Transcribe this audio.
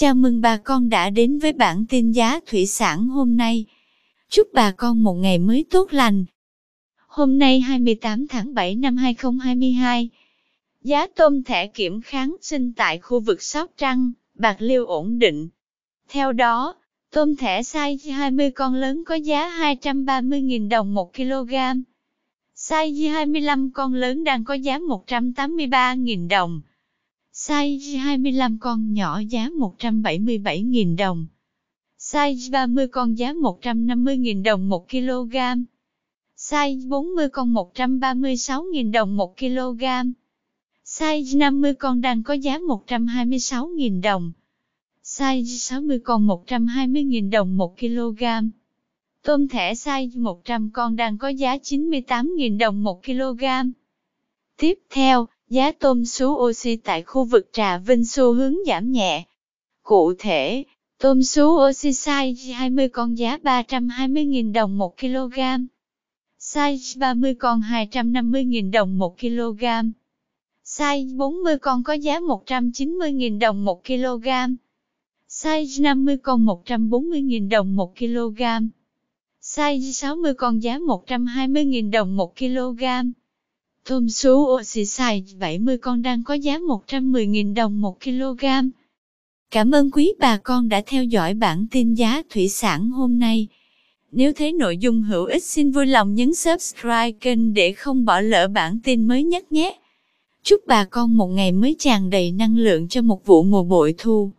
Chào mừng bà con đã đến với bản tin giá thủy sản hôm nay. Chúc bà con một ngày mới tốt lành. Hôm nay 28 tháng 7 năm 2022, giá tôm thẻ kiểm kháng sinh tại khu vực Sóc Trăng, Bạc Liêu ổn định. Theo đó, tôm thẻ size 20 con lớn có giá 230.000 đồng 1 kg. Size 25 con lớn đang có giá 183.000 đồng. Size 25 con nhỏ giá 177.000 đồng. Size 30 con giá 150.000 đồng 1 kg. Size 40 con 136.000 đồng 1 kg. Size 50 con đang có giá 126.000 đồng. Size 60 con 120.000 đồng 1 kg. Tôm thẻ size 100 con đang có giá 98.000 đồng 1 kg. Tiếp theo, giá tôm sú oxy tại khu vực Trà Vinh xu hướng giảm nhẹ. Cụ thể, tôm sú oxy size 20 con giá 320.000 đồng 1 kg. Size 30 con 250.000 đồng 1 kg. Size 40 con có giá 190.000 đồng 1 kg. Size 50 con 140.000 đồng 1 kg. Size 60 con giá 120.000 đồng 1 kg. Thơm số oxy size 70 con đang có giá 110.000 đồng 1 kg. Cảm ơn quý bà con đã theo dõi bản tin giá thủy sản hôm nay. Nếu thấy nội dung hữu ích xin vui lòng nhấn subscribe kênh để không bỏ lỡ bản tin mới nhất nhé. Chúc bà con một ngày mới tràn đầy năng lượng cho một vụ mùa bội thu.